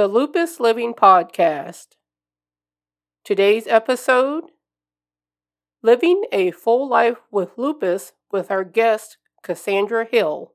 the Lupus Living Podcast. Today's episode Living a Full Life with Lupus with our guest, Cassandra Hill.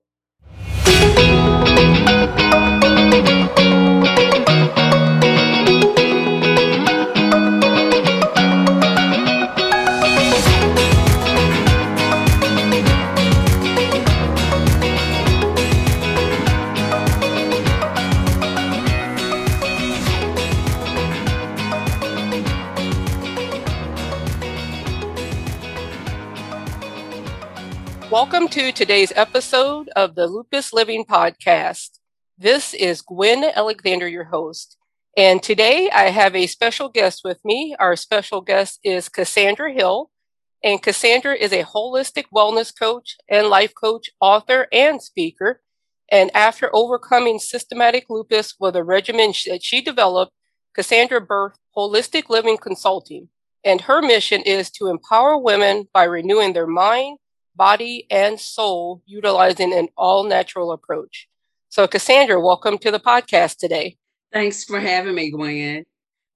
Welcome to today's episode of the Lupus Living Podcast. This is Gwen Alexander, your host. And today I have a special guest with me. Our special guest is Cassandra Hill. And Cassandra is a holistic wellness coach and life coach, author, and speaker. And after overcoming systematic lupus with a regimen that she developed, Cassandra birthed Holistic Living Consulting. And her mission is to empower women by renewing their mind, body, and soul utilizing an all natural approach. So, Cassandra, welcome to the podcast today. Thanks for having me, Gwen.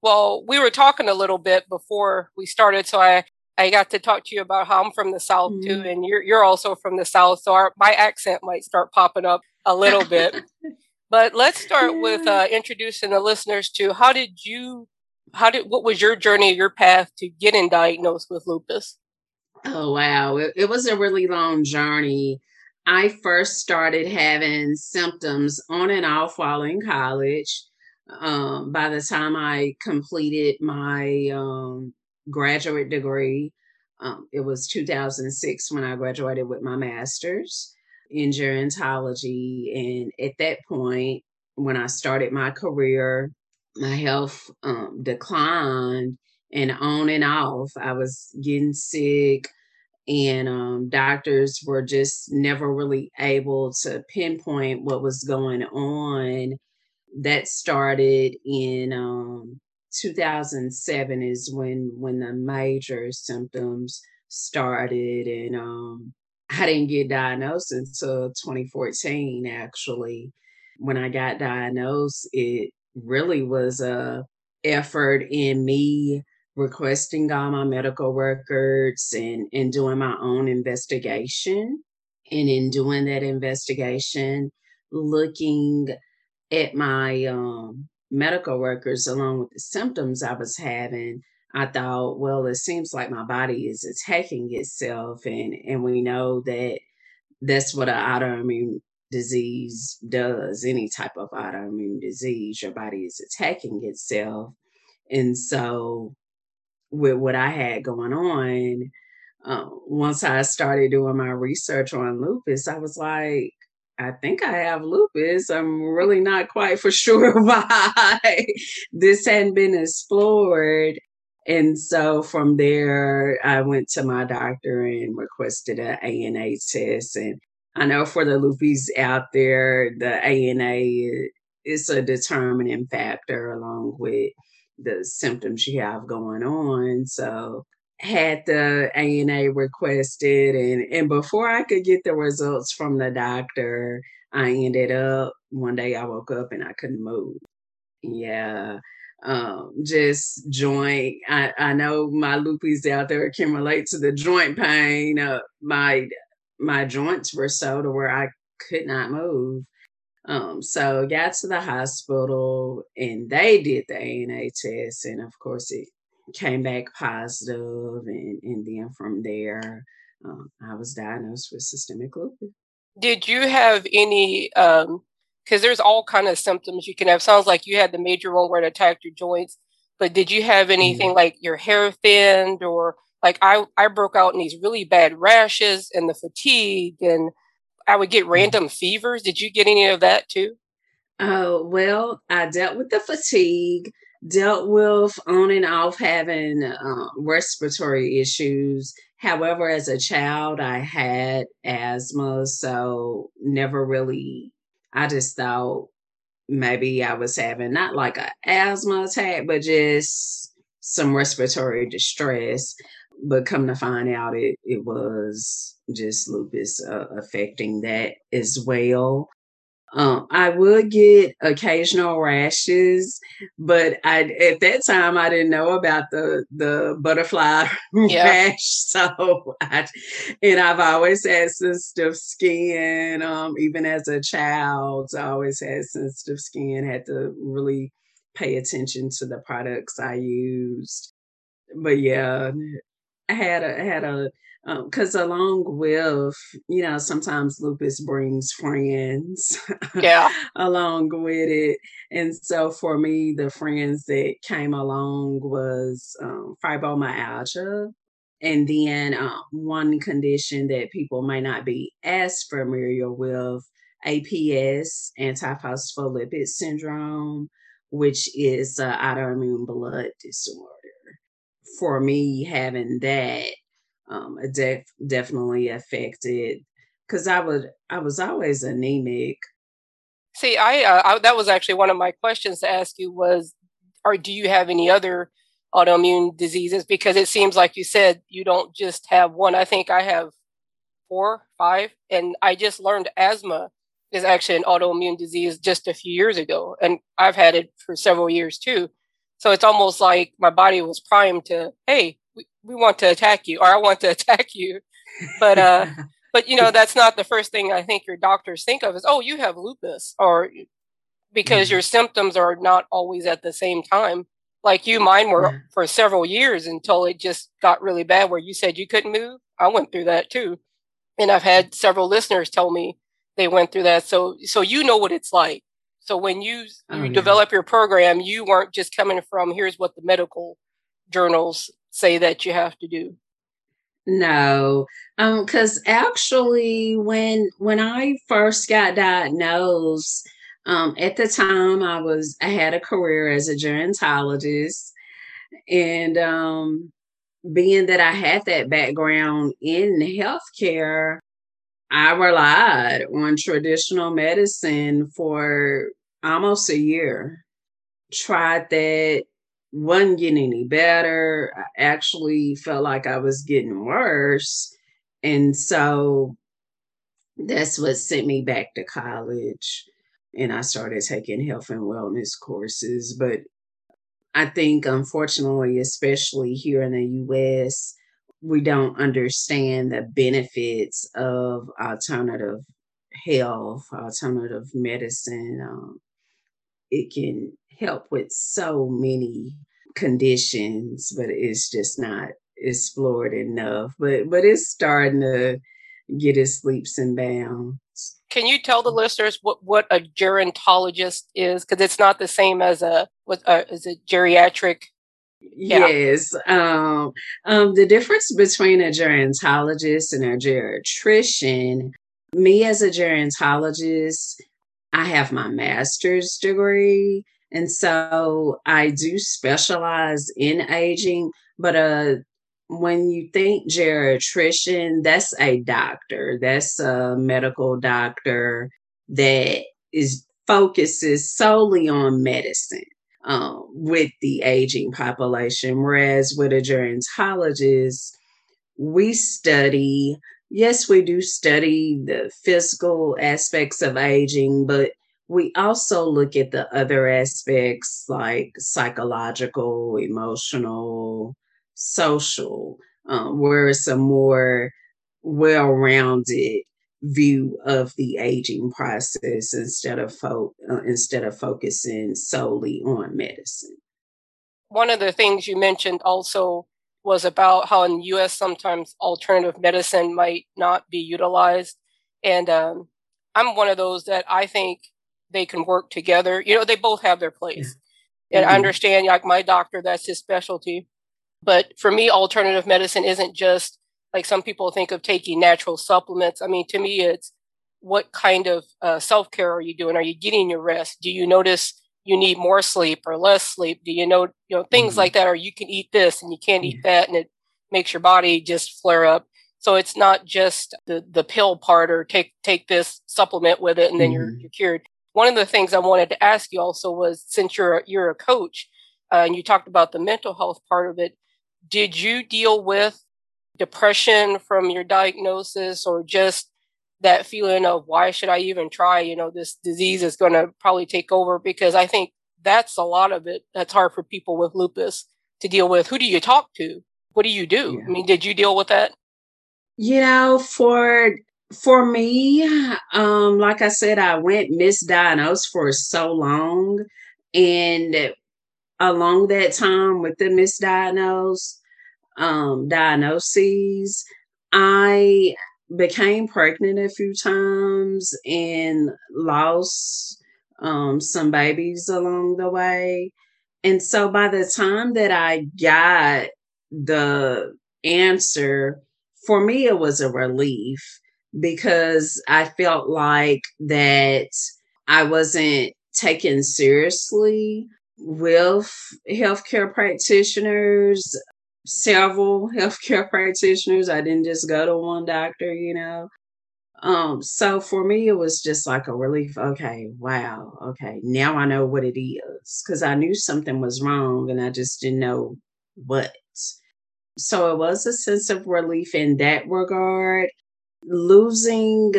Well, we were talking a little bit before we started, so I, I got to talk to you about how I'm from the South mm-hmm. too, and you're you're also from the South, so our, my accent might start popping up a little bit. but let's start yeah. with uh, introducing the listeners to how did you, how did what was your journey, your path to getting diagnosed with lupus? Oh, wow. It, it was a really long journey. I first started having symptoms on and off while in college. Um, by the time I completed my um, graduate degree, um, it was 2006 when I graduated with my master's in gerontology. And at that point, when I started my career, my health um, declined and on and off. I was getting sick, and um, doctors were just never really able to pinpoint what was going on. That started in um, 2007 is when when the major symptoms started, and um, I didn't get diagnosed until 2014. Actually, when I got diagnosed, it really was a effort in me requesting all my medical records and, and doing my own investigation. And in doing that investigation, looking at my um, medical records along with the symptoms I was having, I thought, well, it seems like my body is attacking itself. And, and we know that that's what an autoimmune disease does any type of autoimmune disease your body is attacking itself and so with what I had going on, uh, once I started doing my research on lupus, I was like, I think I have lupus. I'm really not quite for sure why this hadn't been explored. And so from there, I went to my doctor and requested an ANA test. And I know for the lupus out there, the ANA is a determining factor along with the symptoms you have going on. So had the ANA requested and and before I could get the results from the doctor, I ended up one day I woke up and I couldn't move. Yeah. Um, just joint. I, I know my lupus out there can relate to the joint pain. Uh, my my joints were so to where I could not move. Um, so got to the hospital and they did the ANA test, and of course it came back positive, and and then from there, um, I was diagnosed with systemic lupus. Did you have any? Um, because there's all kind of symptoms you can have. Sounds like you had the major one where it attacked your joints, but did you have anything mm-hmm. like your hair thinned or like I I broke out in these really bad rashes and the fatigue and I would get mm-hmm. random fevers. Did you get any of that too? Oh, well, I dealt with the fatigue, dealt with on and off having uh, respiratory issues. However, as a child, I had asthma, so never really, I just thought maybe I was having not like an asthma attack, but just some respiratory distress but come to find out it, it was just lupus uh, affecting that as well Um, I would get occasional rashes, but I at that time I didn't know about the the butterfly yeah. rash. So I, and I've always had sensitive skin. Um, even as a child, I always had sensitive skin. Had to really pay attention to the products I used. But yeah, I had a had a because um, along with you know sometimes lupus brings friends yeah. along with it. And so for me the friends that came along was um, fibromyalgia. And then uh, one condition that people may not be as familiar with aps antiphospholipid syndrome which is uh, autoimmune blood disorder for me having that um, def- definitely affected because I would I was always anemic. See, I, uh, I, that was actually one of my questions to ask you was, or do you have any other autoimmune diseases? Because it seems like you said you don't just have one. I think I have four, five, and I just learned asthma is actually an autoimmune disease just a few years ago, and I've had it for several years too. So it's almost like my body was primed to, hey, we, we want to attack you or I want to attack you. But uh but you know that's not the first thing I think your doctors think of is oh you have lupus or because mm-hmm. your symptoms are not always at the same time. Like you, mine were for several years until it just got really bad where you said you couldn't move. I went through that too. And I've had several listeners tell me they went through that. So so you know what it's like. So when you oh, you yeah. develop your program, you weren't just coming from here's what the medical journals say that you have to do? No, um, because actually, when when I first got diagnosed, um, at the time I was I had a career as a gerontologist, and um, being that I had that background in healthcare, I relied on traditional medicine for almost a year. Tried that wasn't getting any better. I actually felt like I was getting worse. And so that's what sent me back to college. And I started taking health and wellness courses. But I think, unfortunately, especially here in the US, we don't understand the benefits of alternative health, alternative medicine. Um, it can help with so many conditions, but it's just not explored enough. But but it's starting to get its leaps and bounds. Can you tell the listeners what, what a gerontologist is? Because it's not the same as a what uh, is it geriatric? Yeah. Yes. Um, um, the difference between a gerontologist and a geriatrician, me as a gerontologist, I have my master's degree. And so I do specialize in aging, but uh when you think geriatrician, that's a doctor. That's a medical doctor that is focuses solely on medicine um, with the aging population. Whereas with a gerontologist, we study yes, we do study the physical aspects of aging, but we also look at the other aspects like psychological, emotional, social, um, where it's a more well rounded view of the aging process instead of fo- uh, instead of focusing solely on medicine. One of the things you mentioned also was about how in the U.S. sometimes alternative medicine might not be utilized, and um, I'm one of those that I think they can work together. You know, they both have their place, yeah. and mm-hmm. I understand. Like my doctor, that's his specialty, but for me, alternative medicine isn't just like some people think of taking natural supplements. I mean, to me, it's what kind of uh, self care are you doing? Are you getting your rest? Do you notice you need more sleep or less sleep? Do you know, you know, things mm-hmm. like that, or you can eat this and you can't eat that and it makes your body just flare up. So it's not just the, the pill part or take, take this supplement with it and then mm-hmm. you're, you're cured. One of the things I wanted to ask you also was since you're, a, you're a coach uh, and you talked about the mental health part of it, did you deal with depression from your diagnosis or just that feeling of why should I even try? You know, this disease is going to probably take over because I think that's a lot of it that's hard for people with lupus to deal with. Who do you talk to? What do you do? Yeah. I mean, did you deal with that? You know, for for me, um, like I said, I went misdiagnosed for so long. And along that time with the misdiagnosed um, diagnoses, I became pregnant a few times and lost um, some babies along the way. And so by the time that I got the answer, for me, it was a relief because I felt like that I wasn't taken seriously with healthcare practitioners, several healthcare practitioners. I didn't just go to one doctor, you know. Um, so for me, it was just like a relief. Okay, wow, okay, now I know what it is because I knew something was wrong and I just didn't know what. So it was a sense of relief in that regard. Losing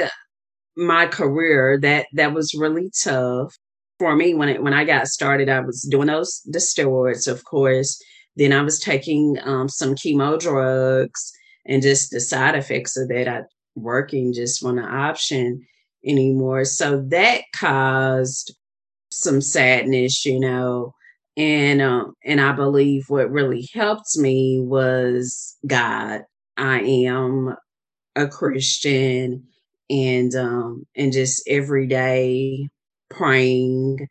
my career that that was really tough for me when it when I got started. I was doing those the steroids, of course. Then I was taking um, some chemo drugs, and just the side effects of that. I working just wasn't an option anymore. So that caused some sadness, you know. And um, and I believe what really helped me was God. I am a Christian and um and just every day praying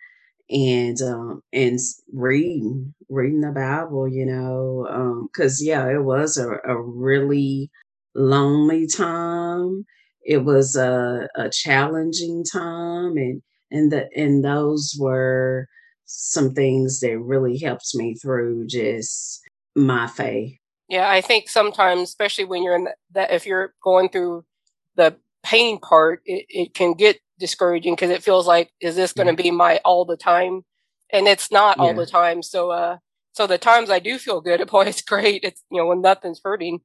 and um and reading reading the bible you know um because yeah it was a, a really lonely time. It was a, a challenging time, and and the and those were some things that really helped me through just my faith. Yeah, I think sometimes, especially when you're in that, if you're going through the pain part, it, it can get discouraging because it feels like, is this going to be my all the time? And it's not yeah. all the time. So, uh, so the times I do feel good, boy, it's great. It's you know when nothing's hurting.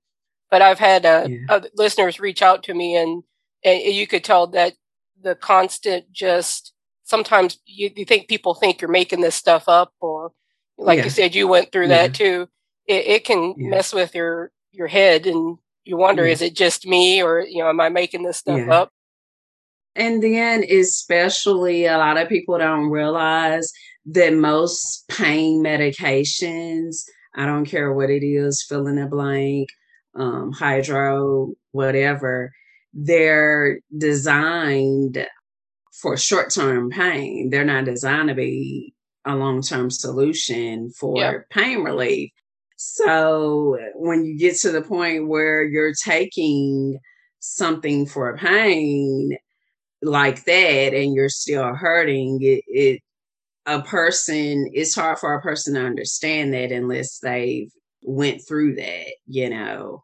But I've had uh, yeah. listeners reach out to me, and, and you could tell that the constant just sometimes you, you, think people think you're making this stuff up, or like yeah. you said, you went through that too. It, it can mess with your your head, and you wonder, is it just me, or you know, am I making this stuff up? And then, especially, a lot of people don't realize that most pain medications, I don't care what it is, fill in the blank, um, hydro, whatever, they're designed for short term pain. They're not designed to be a long term solution for yeah. pain relief. So when you get to the point where you're taking something for pain like that and you're still hurting, it, it a person it's hard for a person to understand that unless they've went through that, you know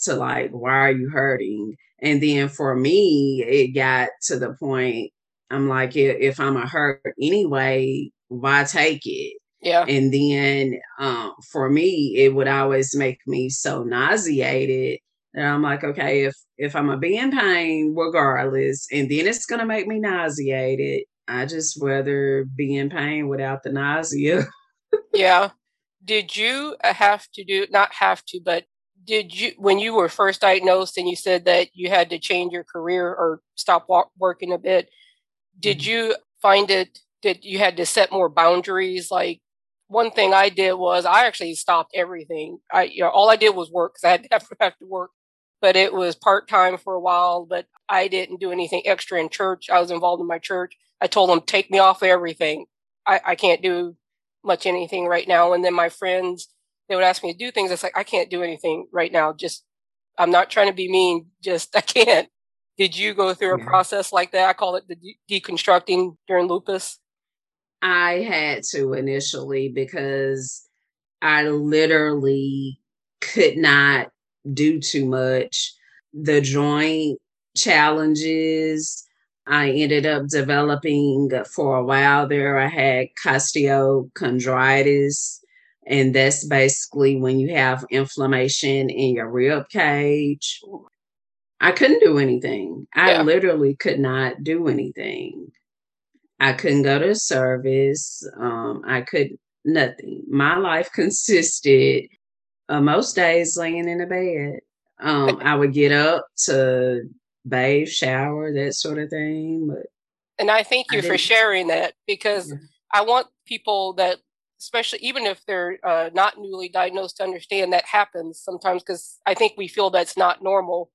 to like, why are you hurting? And then for me, it got to the point I'm like, if I'm a hurt anyway, why take it? Yeah. And then um, for me, it would always make me so nauseated that I'm like, okay, if if I'm a be in pain, regardless, and then it's gonna make me nauseated, I just rather be in pain without the nausea. yeah. Did you uh, have to do not have to, but did you when you were first diagnosed and you said that you had to change your career or stop walk, working a bit did mm-hmm. you find it that you had to set more boundaries like one thing i did was i actually stopped everything i you know all i did was work because i had to have, have to work but it was part-time for a while but i didn't do anything extra in church i was involved in my church i told them take me off of everything i, I can't do much anything right now and then my friends they would ask me to do things. It's like, I can't do anything right now. Just, I'm not trying to be mean. Just, I can't. Did you go through a process like that? I call it the de- deconstructing during lupus. I had to initially because I literally could not do too much. The joint challenges, I ended up developing for a while there. I had costochondritis, and that's basically when you have inflammation in your rib cage. I couldn't do anything. I yeah. literally could not do anything. I couldn't go to service. Um, I could nothing. My life consisted of most days laying in a bed. Um, I would get up to bathe, shower, that sort of thing. But and I thank you I for sharing that because yeah. I want people that, especially even if they're uh, not newly diagnosed, to understand that happens sometimes because I think we feel that's not normal.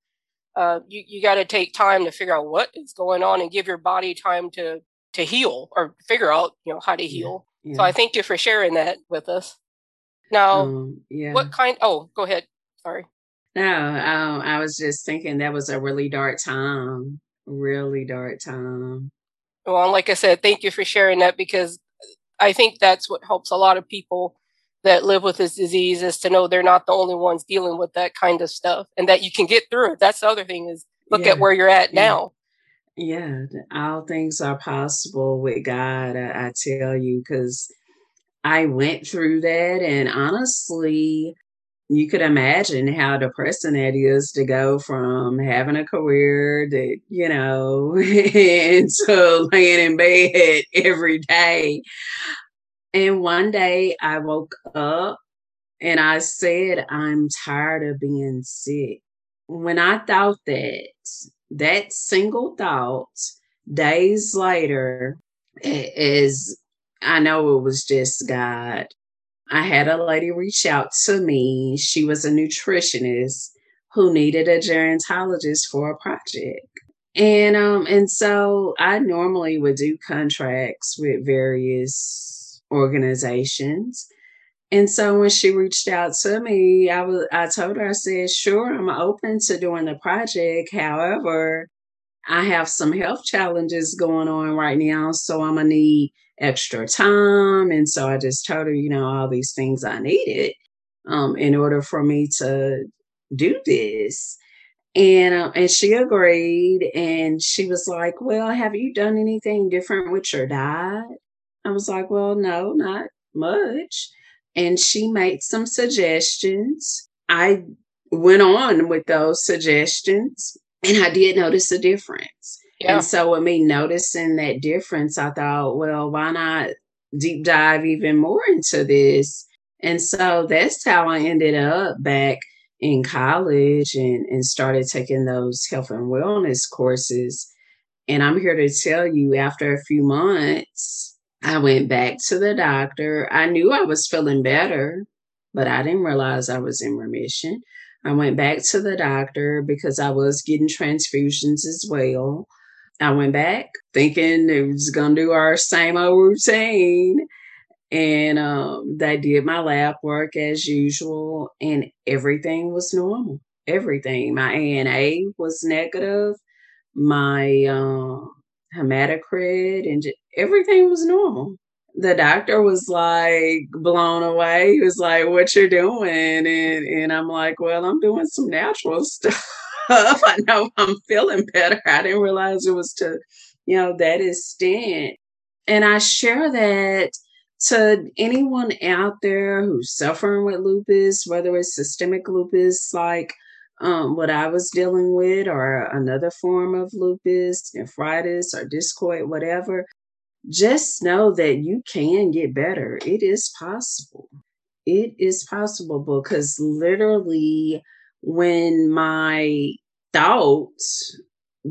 Uh, you you got to take time to figure out what is going on and give your body time to to heal or figure out you know how to heal. Yeah. Yeah. So I thank you for sharing that with us. Now, um, yeah. what kind? Oh, go ahead. Sorry. No, um, I was just thinking that was a really dark time, really dark time. Well, like I said, thank you for sharing that because I think that's what helps a lot of people that live with this disease is to know they're not the only ones dealing with that kind of stuff and that you can get through it. That's the other thing is look yeah. at where you're at yeah. now. Yeah, all things are possible with God, I, I tell you, because I went through that and honestly, you could imagine how depressing that is to go from having a career that, you know, into laying in bed every day. And one day I woke up and I said, I'm tired of being sick. When I thought that, that single thought, days later, is I know it was just God I had a lady reach out to me. She was a nutritionist who needed a gerontologist for a project. And um and so I normally would do contracts with various organizations. And so when she reached out to me, I was I told her I said, "Sure, I'm open to doing the project. However, I have some health challenges going on right now, so I'm gonna need extra time. And so I just told her, you know, all these things I needed um, in order for me to do this. And uh, and she agreed, and she was like, "Well, have you done anything different with your diet?" I was like, "Well, no, not much." And she made some suggestions. I went on with those suggestions, and I did notice a difference. Yeah. And so with me noticing that difference, I thought, well, why not deep dive even more into this? And so that's how I ended up back in college and, and started taking those health and wellness courses. And I'm here to tell you, after a few months, I went back to the doctor. I knew I was feeling better, but I didn't realize I was in remission. I went back to the doctor because I was getting transfusions as well. I went back thinking it was going to do our same old routine. And um, they did my lab work as usual, and everything was normal. Everything. My ANA was negative. My uh, hematocrit and everything was normal. The doctor was like blown away. He was like, "What you're doing?" And and I'm like, "Well, I'm doing some natural stuff." I know I'm feeling better. I didn't realize it was to, you know, that extent. And I share that to anyone out there who's suffering with lupus, whether it's systemic lupus like um, what I was dealing with, or another form of lupus, nephritis, or discoid, whatever, just know that you can get better. It is possible. It is possible because literally, when my thoughts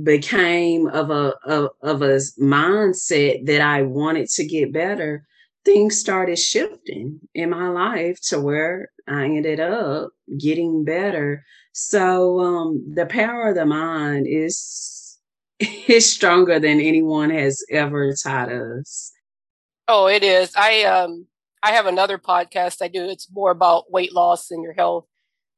became of a of, of a mindset that I wanted to get better, things started shifting in my life to where I ended up getting better. So um, the power of the mind is is stronger than anyone has ever taught us. Oh, it is. I um I have another podcast I do. It's more about weight loss and your health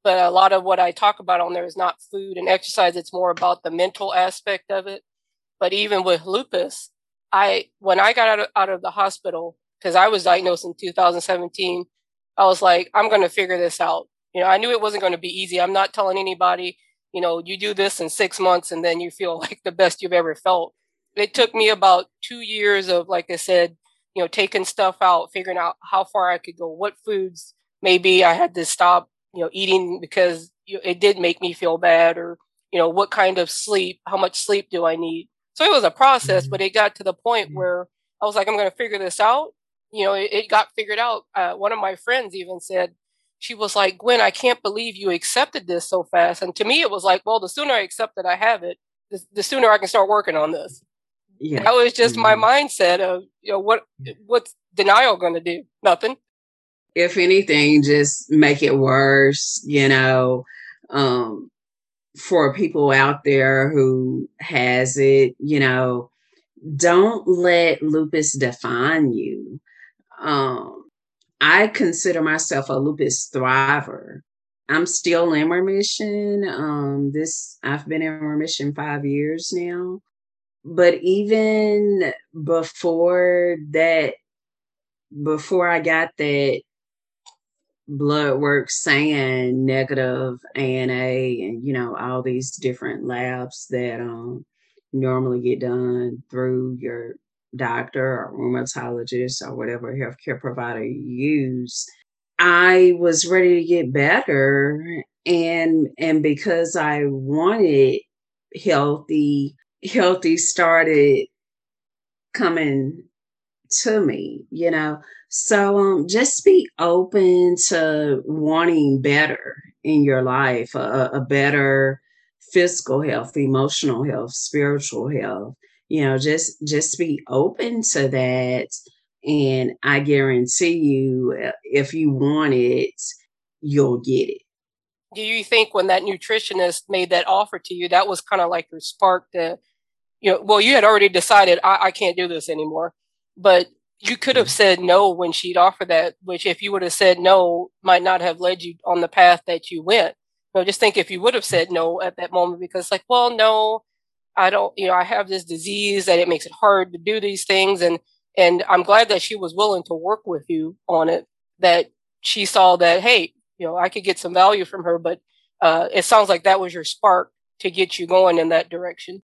but a lot of what I talk about on there is not food and exercise. It's more about the mental aspect of it. But even with lupus, I, when I got out of, out of the hospital, because I was diagnosed in 2017, I was like, I'm going to figure this out. You know, I knew it wasn't going to be easy. I'm not telling anybody, you know, you do this in six months and then you feel like the best you've ever felt. It took me about two years of, like I said, you know, taking stuff out, figuring out how far I could go, what foods maybe I had to stop you know, eating because it did make me feel bad or, you know, what kind of sleep, how much sleep do I need? So it was a process, Mhm. but it got to the point Yeah. where I was like, I'm going to figure this out. You know, it, it got figured out. Uh, one of my friends even said, she was like, Gwen, I can't believe you accepted this so fast. And to me, it was like, well, the sooner I accept that I have it, the, the sooner I can start working on this. Yeah. That was just my Mhm. mindset of, you know, what what's denial going to do? Nothing. If anything, just make it worse, you know, um, for people out there who has it, you know, don't let lupus define you. Um, I consider myself a lupus thriver. I'm still in remission. Um, this I've been in remission five years now. But even before that, before I got that blood work saying negative ANA and you know all these different labs that um normally get done through your doctor or rheumatologist or whatever healthcare provider you use I was ready to get better and and because I wanted healthy healthy started coming to me, you know. So um just be open to wanting better in your life, a, a better physical health, emotional health, spiritual health. You know, just just be open to that and I guarantee you uh, if you want it, you'll get it. Do you think when that nutritionist made that offer to you, that was kind of like your spark to, you know, well, you had already decided I, I can't do this anymore, but you could have Mhm. said no when she'd offered that, which if you would have said no, might not have led you on the path that you went. You know, just think if you would have said no at that moment, because like, well, no, I don't, you know, I have this disease that it makes it hard to do these things. And, and I'm glad that she was willing to work with you on it, that she saw that, hey, you know, I could get some value from her, but uh, it sounds like that was your spark to get you going in that direction.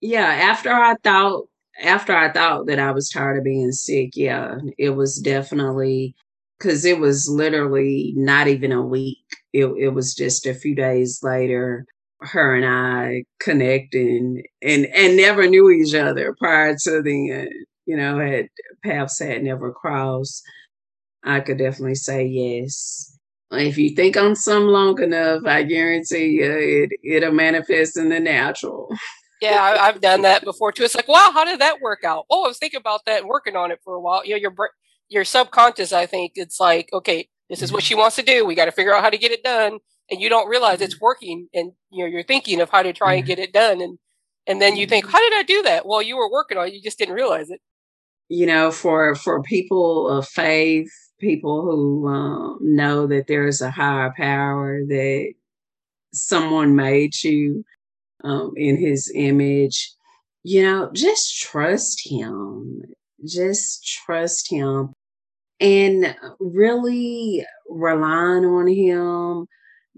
Yeah, after I thought after I thought that I was tired of being sick, yeah, it was definitely because it was literally not even a week. It it was just a few days later, her and I connecting and and never knew each other prior to then. You know, had paths had never crossed. I could definitely say yes. If you think on some long enough, I guarantee you it it'll manifest in the natural. Yeah, I, I've done that before too. It's like, wow, how did that work out? Oh, I was thinking about that and working on it for a while. You know, your your subconscious, I think it's like, okay, this is what mm-hmm. she wants to do. We got to figure out how to get it done, and you don't realize it's mm-hmm. working, and you know, you're thinking of how to try and mm-hmm. get it done, and and then you think, how did I do that? Well, you were working on it, you just didn't realize it. you know, for for people of faith, people who um, know that there is a higher power that someone made you um, in His image, you know, just trust Him. Just trust Him, and really relying on Him,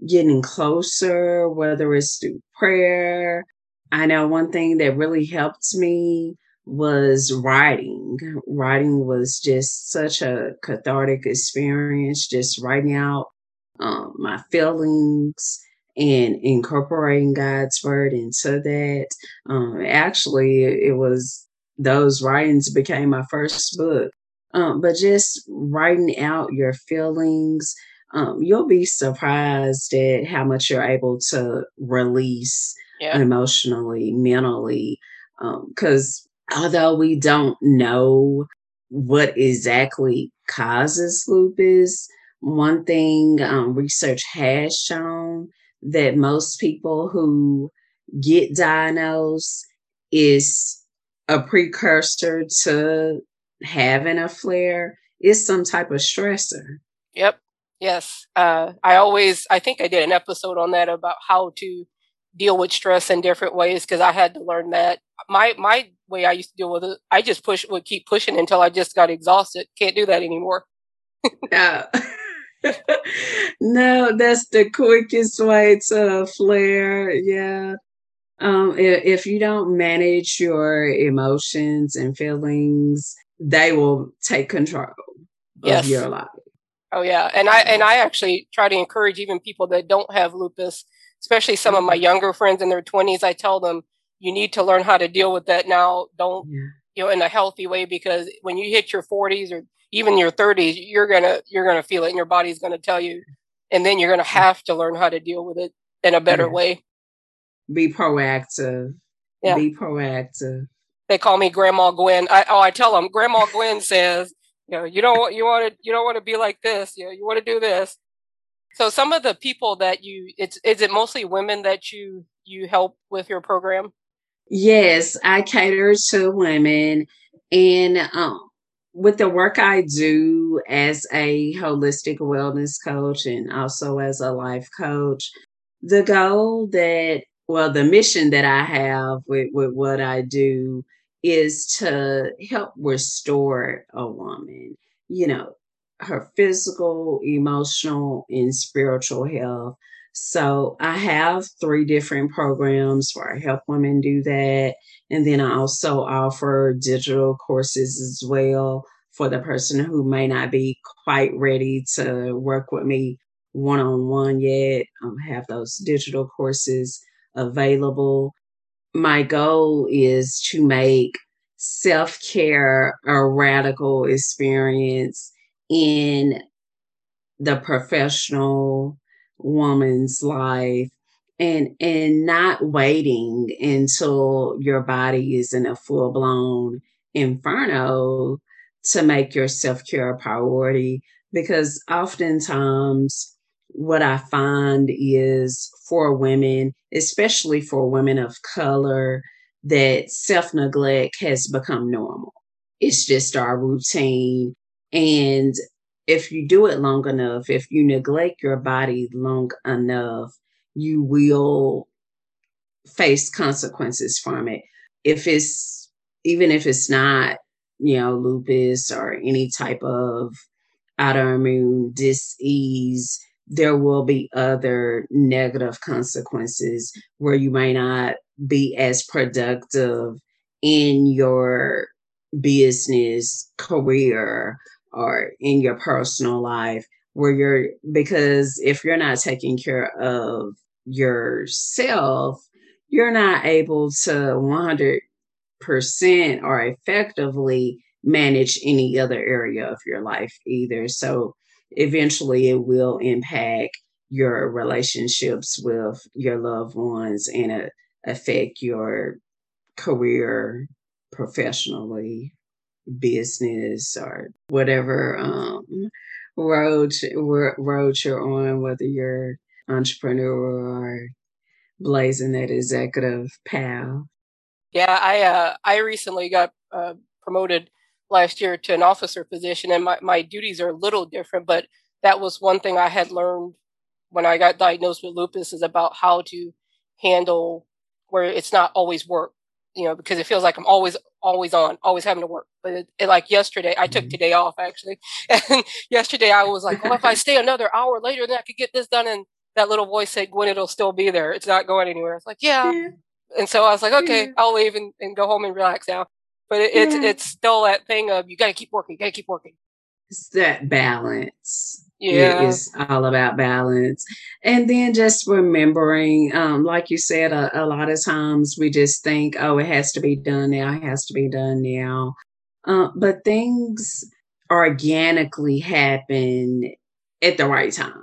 getting closer, whether it's through prayer. I know one thing that really helped me was writing. Writing was just such a cathartic experience, just writing out um, my feelings and incorporating God's word into that. Um, actually, it, was those writings became my first book. Um, but just writing out your feelings, um, you'll be surprised at how much you're able to release Yeah, emotionally, mentally. Because although we don't know what exactly causes lupus, one thing um, research has shown that most people who get diagnosed is a precursor to having a flare is some type of stressor. yep, yes. Uh, I always, I think I did an episode on that about how to deal with stress in different ways because I had to learn that. My my way I used to deal with it, I just push would keep pushing until I just got exhausted. Can't do that anymore. No. no, that's the quickest way to flare. Yeah. Um, if, if you don't manage your emotions and feelings, they will take control of your life. Oh yeah, and I and I actually try to encourage even people that don't have lupus especially some of my mm-hmm. younger friends in their 20s, I tell them you need to learn how to deal with that now. Don't yeah. you know in a healthy way because when you hit your 40s or even your 30s, you're gonna you're gonna feel it, and your body's gonna tell you, and then you're gonna have to learn how to deal with it in a better yeah. way. Be proactive. Yeah. Be proactive. They call me Grandma Gwen. I, oh, I tell them Grandma Gwen says, you know, you don't want you want to you don't want to be like this. You know, you want to do this. So some of the people that you it's is it mostly women that you you help with your program? Yes, I cater to women and um with the work I do as a holistic wellness coach and also as a life coach, the goal that well the mission that I have with, with what I do is to help restore a woman, you know, her physical, emotional, and spiritual health. So I have three different programs where I help women do that. And then I also offer digital courses as well for the person who may not be quite ready to work with me one on one yet. Um, have those digital courses available. My goal is to make self care a radical experience in the professional woman's life and and not waiting until your body is in a full-blown inferno to make your self-care a priority. Because oftentimes what i find is for women especially for women of color that self-neglect has become normal. It's just our routine. And if you do it long enough, if you neglect your body long enough, you will face consequences from it. If it's even if it's not, you know, lupus or any type of autoimmune disease, there will be other negative consequences where you may not be as productive in your business career or in your personal life where you're because if you're not taking care of yourself you're not able to 100% or effectively manage any other area of your life either. So eventually it will impact your relationships with your loved ones and uh, affect your career professionally business or whatever um, road road you're on, whether you're entrepreneur or blazing that executive path. Yeah, I uh, I recently got uh, promoted last year to an officer position, and my, my duties are a little different, but that was one thing I had learned when I got diagnosed with lupus is about how to handle where it's not always work, you know, because it feels like I'm always always on, always having to work. But it, it, like yesterday, I took mm-hmm. today off actually. And yesterday I was like, well, if I stay another hour later, then I could get this done. And that little voice said, Gwen, it'll still be there. It's not going anywhere. It's like, yeah. yeah. And so I was like, okay, yeah. I'll leave and, and, go home and relax now. But it, it's, yeah. it's still that thing of you got to keep working, got to keep working. It's that balance yeah. It is all about balance. And then just remembering, um, like you said, a, a, lot of times we just think, oh, it has to be done now, it has to be done now. Uh, but things organically happen at the right time.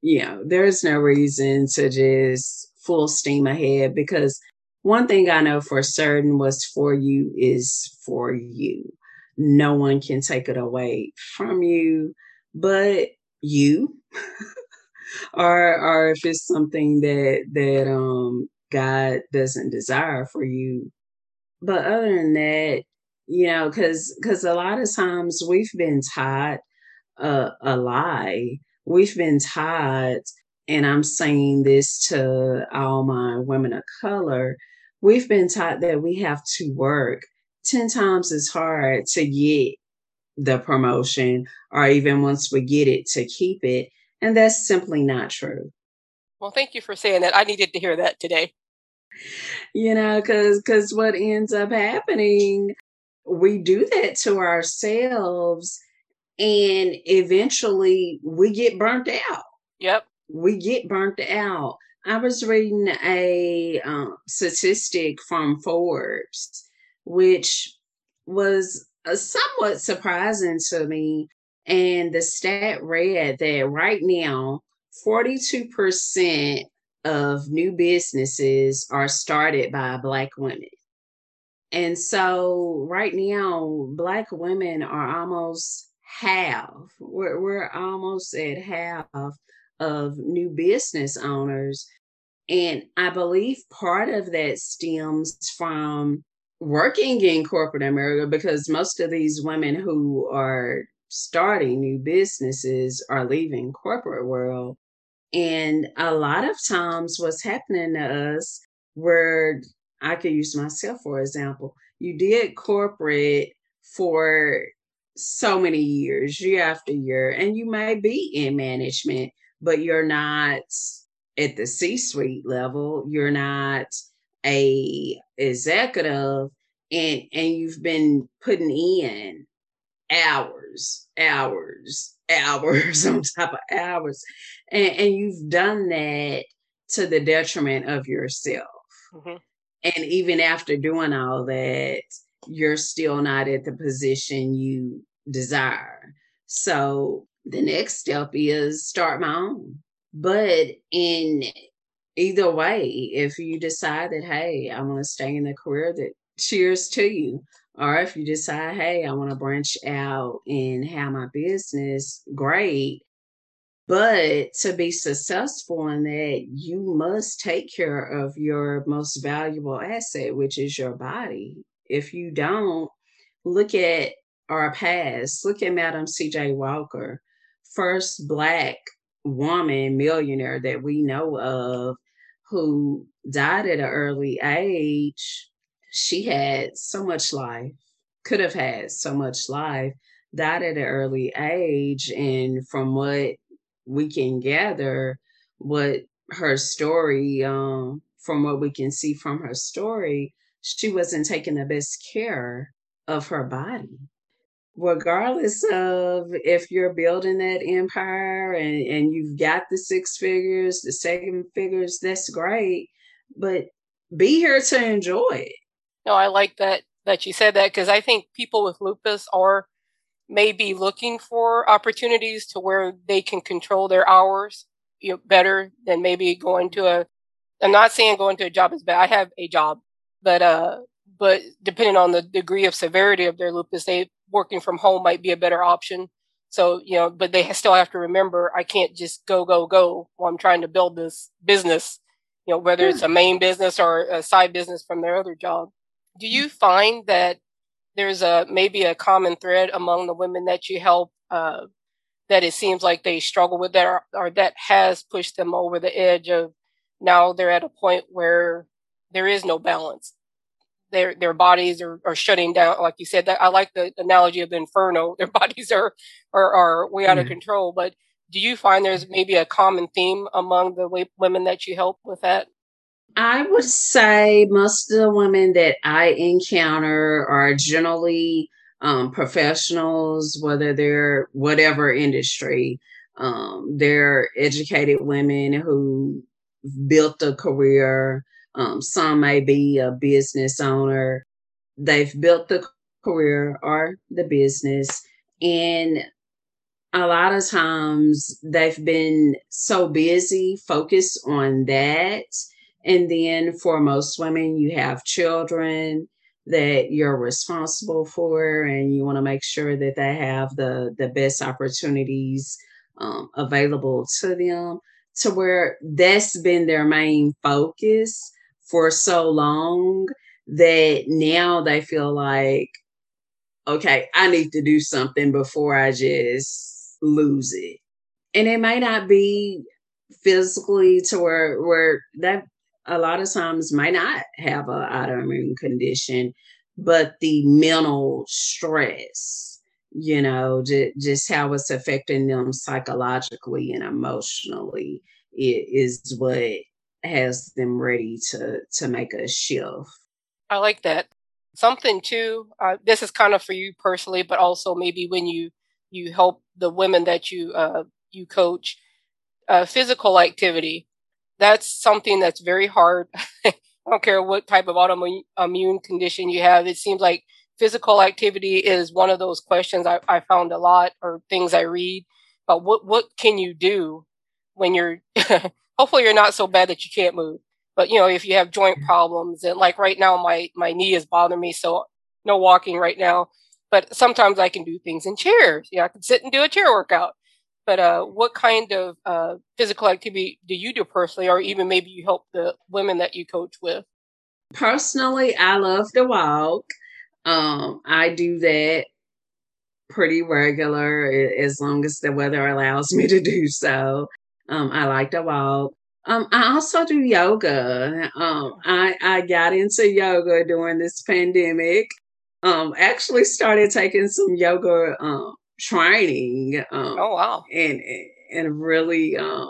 You know, there's no reason to just full steam ahead because one thing I know for certain was for you is for you. No one can take it away from you. But you or or if it's something that that um God doesn't desire for you. But other than that, you know, because because a lot of times we've been taught a, a lie. We've been taught, and I'm saying this to all my women of color. We've been taught that we have to work ten times as hard to get the promotion or even once we get it to keep it. And that's simply not true. Well, thank you for saying that. I needed to hear that today. You know, because because what ends up happening, we do that to ourselves, and eventually we get burnt out. Yep, we get burnt out I was reading a um, statistic from Forbes, which was Uh, somewhat surprising to me. And the stat read that right now, 42% of new businesses are started by Black women. And so right now, Black women are almost half, we're, we're almost at half of new business owners. And I believe part of that stems from working in corporate America because most of these women who are starting new businesses are leaving corporate world. And a lot of times what's happening to us where I could use myself for example, you did corporate for so many years, year after year, and you may be in management, but you're not at the C-suite level. You're not a executive, and and you've been putting in hours, hours, hours on top of hours, and, and you've done that to the detriment of yourself. Mm-hmm. And even after doing all that, you're still not at the position you desire. So the next step is start my own. But in either way, if you decide that, hey, I want to stay in the career that cheers to you, or if you decide, hey, I want to branch out and have my business, great. But to be successful in that, you must take care of your most valuable asset, which is your body. If you don't, look at our past. Look at Madam C.J. Walker first Black woman millionaire that we know of who died at an early age. She had so much life, could have had so much life, died at an early age. And from what we can gather, what her story, um, from what we can see from her story, she wasn't taking the best care of her body regardless of if you're building that empire and, and you've got the six figures, the seven figures, that's great. But be here to enjoy it. No, I like that that you said that because I think people with lupus are maybe looking for opportunities to where they can control their hours you know, better than maybe going to a. I'm not saying going to a job is bad. I have a job, but uh, but depending on the degree of severity of their lupus, they working from home might be a better option. So, you know, but they still have to remember I can't just go, go, go while I'm trying to build this business, you know, whether it's a main business or a side business from their other job. Do you find that there's a maybe a common thread among the women that you help uh, that it seems like they struggle with that or, or that has pushed them over the edge of now they're at a point where there is no balance their their bodies are, are shutting down. Like you said, that I like the analogy of the inferno. Their bodies are are, are way out mm-hmm. of control. But do you find there's maybe a common theme among the women that you help with that? I would say most of the women that I encounter are generally um, professionals, whether they're whatever industry. Um, they're educated women who built a career um, some may be a business owner. They've built the career or the business. And a lot of times they've been so busy, focused on that. And then for most women, you have children that you're responsible for, and you want to make sure that they have the, the best opportunities um, available to them to where that's been their main focus for so long that now they feel like, okay, I need to do something before I just lose it. And it may not be physically to where where that a lot of times might not have an autoimmune condition, but the mental stress, you know, j- just how it's affecting them psychologically and emotionally is what has them ready to to make a shift. I like that. Something too. Uh, this is kind of for you personally, but also maybe when you you help the women that you uh, you coach, uh, physical activity. that's something that's very hard. I don't care what type of autoimmune condition you have. It seems like physical activity is one of those questions I, I found a lot or things I read. But what what can you do when you're hopefully you're not so bad that you can't move. But you know, if you have joint problems and like right now my my knee is bothering me, so no walking right now. But sometimes I can do things in chairs. Yeah, I can sit and do a chair workout. But uh, what kind of uh, physical activity do you do personally, or even maybe you help the women that you coach with? Personally, I love to walk. Um, I do that pretty regular as long as the weather allows me to do so. Um, I like to walk. Um, I also do yoga. Um, I, I got into yoga during this pandemic. Um, actually started taking some yoga um, training. Um, oh wow! And and really uh,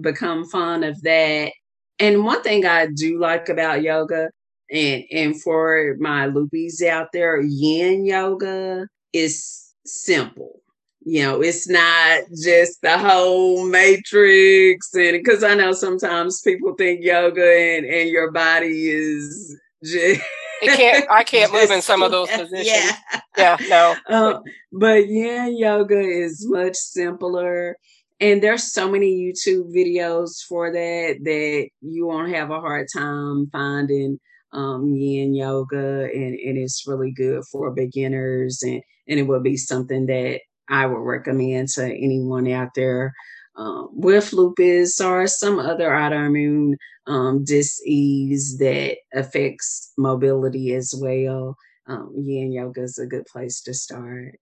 become fond of that. And one thing I do like about yoga, and and for my loopies out there, Yin yoga is simple. You know, it's not just the whole matrix, and because I know sometimes people think yoga and and your body is just it can't i can't move in some of those positions. Yeah, yeah no. Uh, but yin yoga is much simpler. And there's so many youtube videos for that that you won't have a hard time finding um, yin yoga. And, and it's really good for beginners. And, and it will be something that i would recommend to anyone out there um, with lupus or some other autoimmune um, dis-ease that affects mobility as well, um, yin yoga is a good place to start.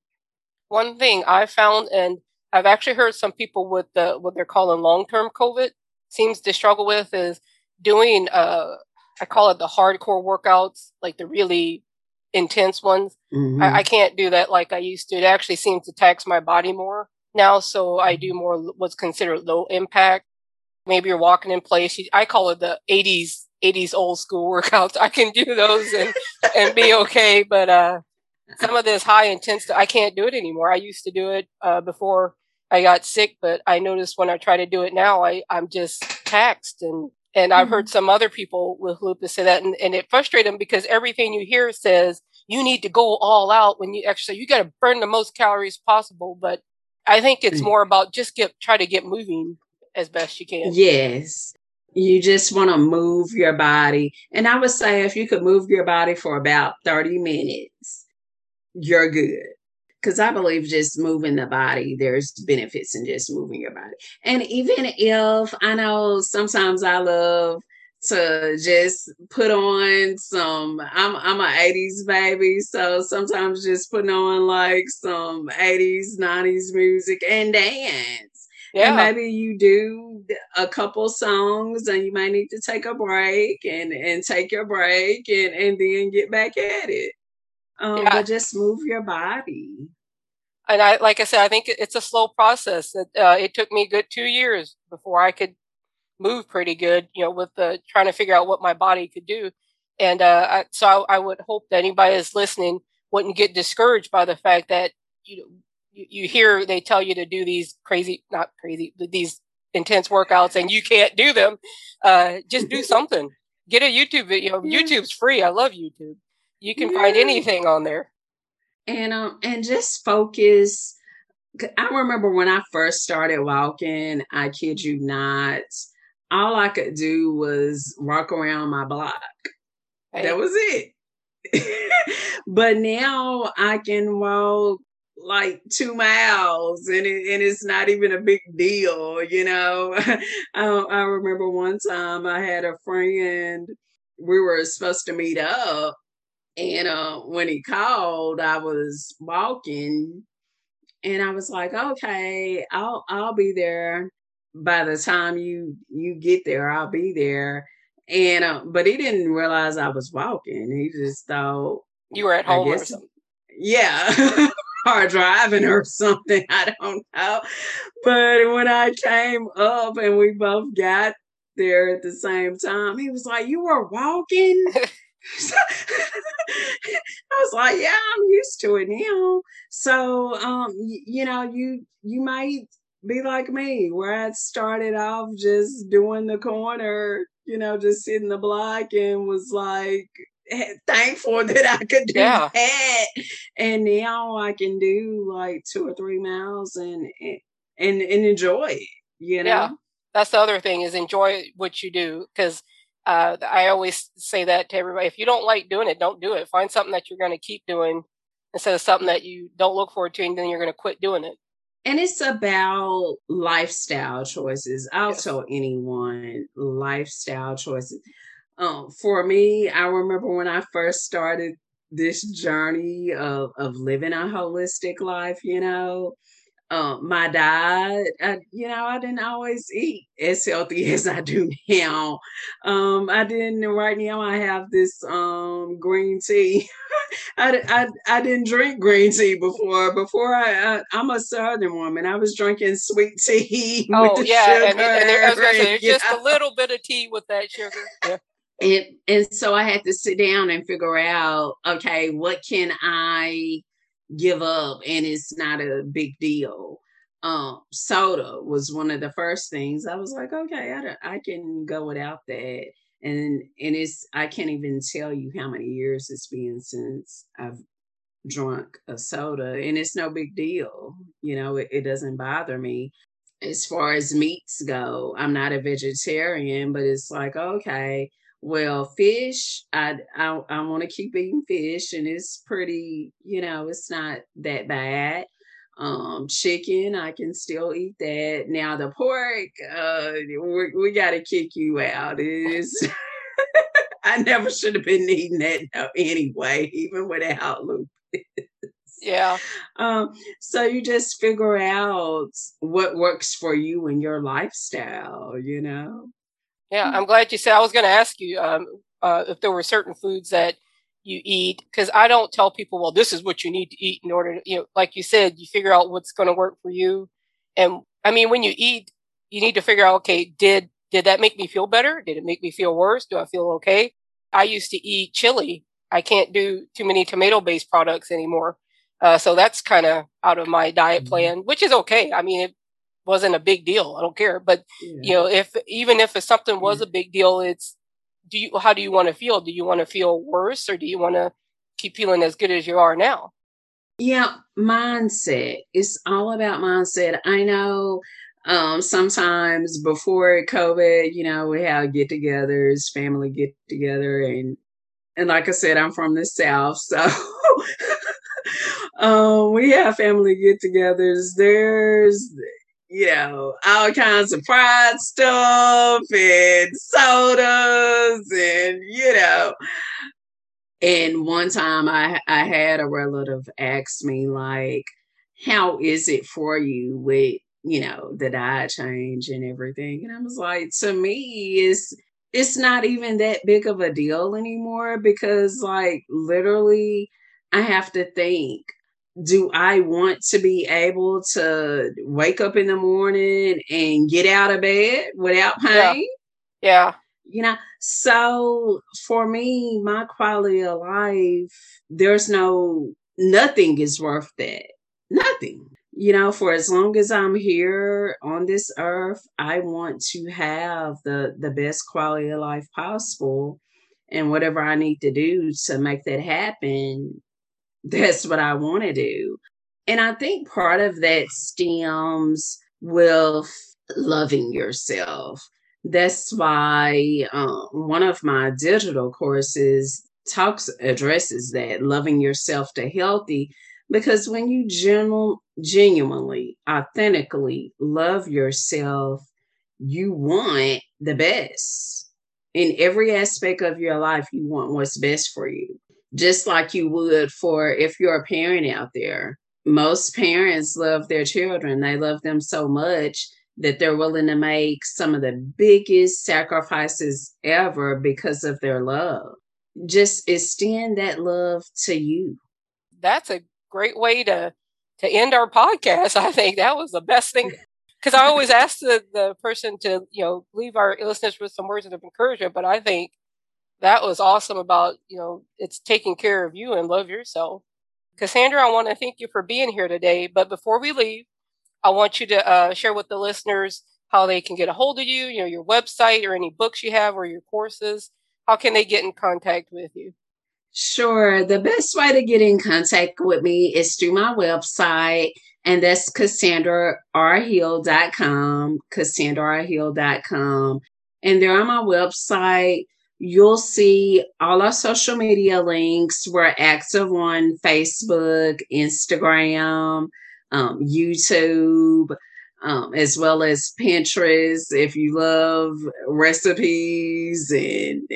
One thing I found, and I've actually heard some people with the what they're calling long-term COVID seems to struggle with is doing uh, I call it the hardcore workouts, like the really intense ones. Mm-hmm. I, I, can't do that like I used to. It actually seems to tax my body more now, so I do more what's considered low impact maybe you're walking in place. I call it the 80s 80s old school workouts. I can do those and and be okay, but uh, some of this high intense I can't do it anymore. I used to do it uh, before I got sick, but I noticed when I try to do it now, I I'm just taxed and and I've heard mm-hmm. some other people with lupus say that, and, and it frustrates them because everything you hear says you need to go all out when you exercise. You got to burn the most calories possible. But I think it's mm. more about just get try to get moving as best you can. Yes. You just want to move your body. And I would say if you could move your body for about 30 minutes, you're good. Because I believe just moving the body, there's benefits in just moving your body. And even if I know sometimes I love to just put on some I'm I'm a 80s baby so sometimes just putting on like some 80s 90s music and dance yeah. And maybe you do a couple songs and you might need to take a break and, and take your break and, and then get back at it. Um, yeah. But just move your body. And I, like I said, I think it's a slow process. It, uh, it took me good two years before I could move pretty good, you know, with the trying to figure out what my body could do. And uh, I, so I, I, would hope that anybody that's listening wouldn't get discouraged by the fact that you know you, you hear they tell you to do these crazy, not crazy, these intense workouts and you can't do them. Uh, just do something. Get a YouTube video. Yeah. YouTube's free. I love YouTube. You can yeah. find anything on there. And um and just focus. I remember when I first started walking, I kid you not, all I could do was walk around my block. That was it. but now I can walk like two miles and, it, and it's not even a big deal you know I, I remember one time i had a friend we were supposed to meet up and uh, when he called i was walking and i was like okay i'll i'll be there by the time you you get there i'll be there and uh, but he didn't realize i was walking he just thought you were at home guess, or something yeah car driving or something. I don't know. But when I came up and we both got there at the same time, he was like, You were walking? I was like, yeah, I'm used to it now. So, um, you, you know, you you might be like me, where I started off just doing the corner, you know, just sitting the block and was like thankful that I could do yeah. that. And now I can do like two or three miles and and and enjoy it, you know. Yeah. That's the other thing is enjoy what you do because uh, I always say that to everybody. If you don't like doing it, don't do it. Find something that you're going to keep doing instead of something that you don't look forward to and then you're going to quit doing it. And it's about lifestyle choices. I'll yes. tell anyone lifestyle choices. Um, for me, I remember when I first started this journey of, of living a holistic life, you know, um, my diet, I, you know, I didn't always eat as healthy as I do now. Um, I didn't. Right now, I have this um, green tea. I, I, I didn't drink green tea before. Before I, I am a Southern woman. I was drinking sweet tea. Oh yeah, and, and, there, I was gonna say, just know? a little bit of tea with that sugar. Yeah. And, and so I had to sit down and figure out, okay, what can I give up and it's not a big deal. Um, soda was one of the first things I was like, okay, I, I can go without that. And and it's I can't even tell you how many years it's been since I've drunk a soda, and it's no big deal. You know, it, it doesn't bother me. As far as meats go, I'm not a vegetarian, but it's like okay, well, fish, I I, I want to keep eating fish, and it's pretty, you know, it's not that bad. Um, chicken, I can still eat that. Now the pork, uh, we, we got to kick you out. Is I never should have been eating that anyway, even without lupus. Yeah. Um, so you just figure out what works for you and your lifestyle, you know. Yeah, I'm glad you said. I was going to ask you um, uh, if there were certain foods that you eat because I don't tell people, well, this is what you need to eat in order to, you know, like you said, you figure out what's going to work for you. And I mean, when you eat, you need to figure out, okay, did did that make me feel better? Did it make me feel worse? Do I feel okay? I used to eat chili. I can't do too many tomato based products anymore. Uh, so that's kind of out of my diet mm-hmm. plan, which is okay. I mean, it, wasn't a big deal. I don't care. But yeah. you know, if even if something was a big deal, it's do you how do you want to feel? Do you want to feel worse or do you want to keep feeling as good as you are now? Yeah, mindset. It's all about mindset. I know um, sometimes before COVID, you know, we have get togethers, family get together and and like I said, I'm from the South, so um, we have family get togethers. There's you know, all kinds of fried stuff and sodas and, you know. And one time I, I had a relative ask me, like, how is it for you with, you know, the diet change and everything? And I was like, to me, it's it's not even that big of a deal anymore because like literally I have to think do I want to be able to wake up in the morning and get out of bed without pain? Yeah. yeah. You know, so for me, my quality of life, there's no, nothing is worth that. Nothing. You know, for as long as I'm here on this earth, I want to have the the best quality of life possible. And whatever I need to do to make that happen, that's what I want to do. And I think part of that stems with loving yourself. That's why um, one of my digital courses talks addresses that loving yourself to healthy because when you genu- genuinely authentically love yourself you want the best in every aspect of your life you want what's best for you just like you would for if you're a parent out there. Most parents love their children, they love them so much that they're willing to make some of the biggest sacrifices ever because of their love. Just extend that love to you. That's a great way to to end our podcast. I think that was the best thing because I always ask the, the person to, you know, leave our listeners with some words of encouragement, but I think that was awesome about, you know, it's taking care of you and love yourself. Cassandra, I want to thank you for being here today. But before we leave, I want you to uh, share with the listeners how they can get a hold of you, you know, your website or any books you have or your courses. How can they get in contact with you? Sure. The best way to get in contact with me is through my website, and that's CassandraRHill.com, CassandraRHill.com. And there on my website, you'll see all our social media links. We're active on Facebook, Instagram, um, YouTube um, as well as Pinterest. If you love recipes, and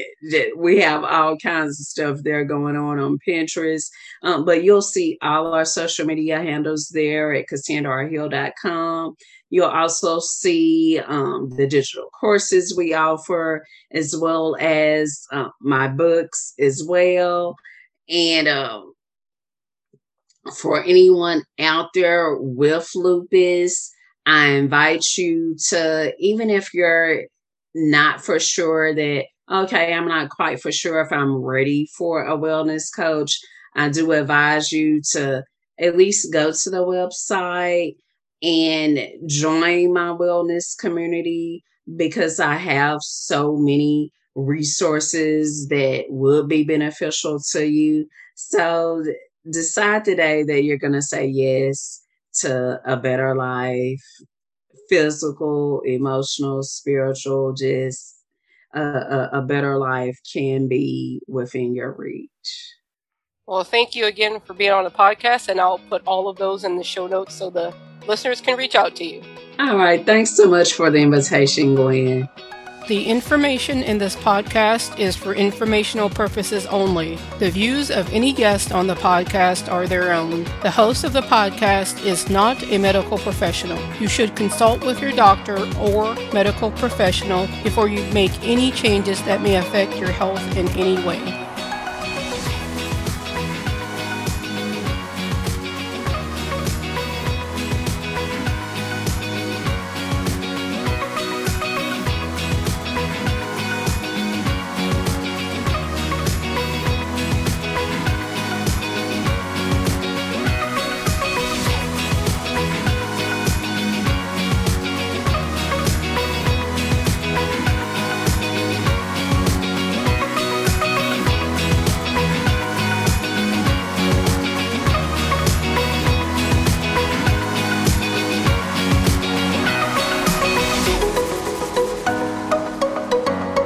we have all kinds of stuff there going on on Pinterest. Um, but you'll see all our social media handles there at CassandraRHill.com. You'll also see um, the digital courses we offer, as well as uh, my books as well. And um, for anyone out there with lupus, I invite you to, even if you're not for sure that, okay, I'm not quite for sure if I'm ready for a wellness coach, I do advise you to at least go to the website and join my wellness community because I have so many resources that would be beneficial to you. So decide today that you're going to say yes to a better life, physical, emotional, spiritual, just a, a, a better life can be within your reach. Well, thank you again for being on the podcast, and I'll put all of those in the show notes so the listeners can reach out to you. All right. Thanks so much for the invitation, Gwen. The information in this podcast is for informational purposes only. The views of any guest on the podcast are their own. The host of the podcast is not a medical professional. You should consult with your doctor or medical professional before you make any changes that may affect your health in any way.